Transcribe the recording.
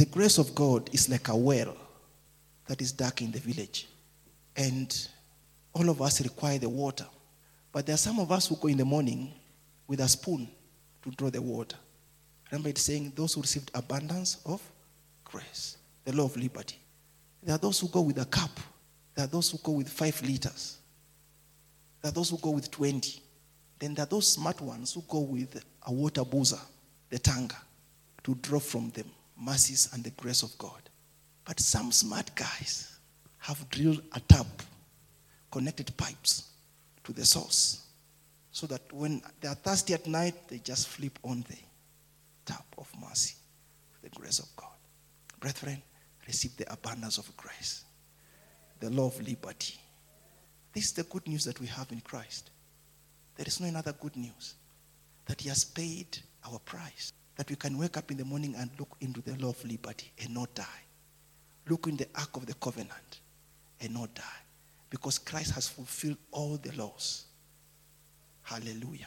The grace of God is like a well that is dark in the village. And all of us require the water. But there are some of us who go in the morning with a spoon to draw the water. Remember, it's saying those who received abundance of grace, the law of liberty. There are those who go with a cup. There are those who go with five liters. There are those who go with 20. Then there are those smart ones who go with a water bowser, the tanga, to draw from the mercies and the grace of God. But some smart guys have drilled a tap, connected pipes to the source, so that when they are thirsty at night, they just flip on the tap of mercy, the grace of God. Brethren, receive the abundance of grace, the law of liberty. This is the good news that we have in Christ. There is no another good news that He has paid our price, that we can wake up in the morning and look into the law of liberty and not die. Look in the ark of the covenant and not die. Because Christ has fulfilled all the laws. Hallelujah.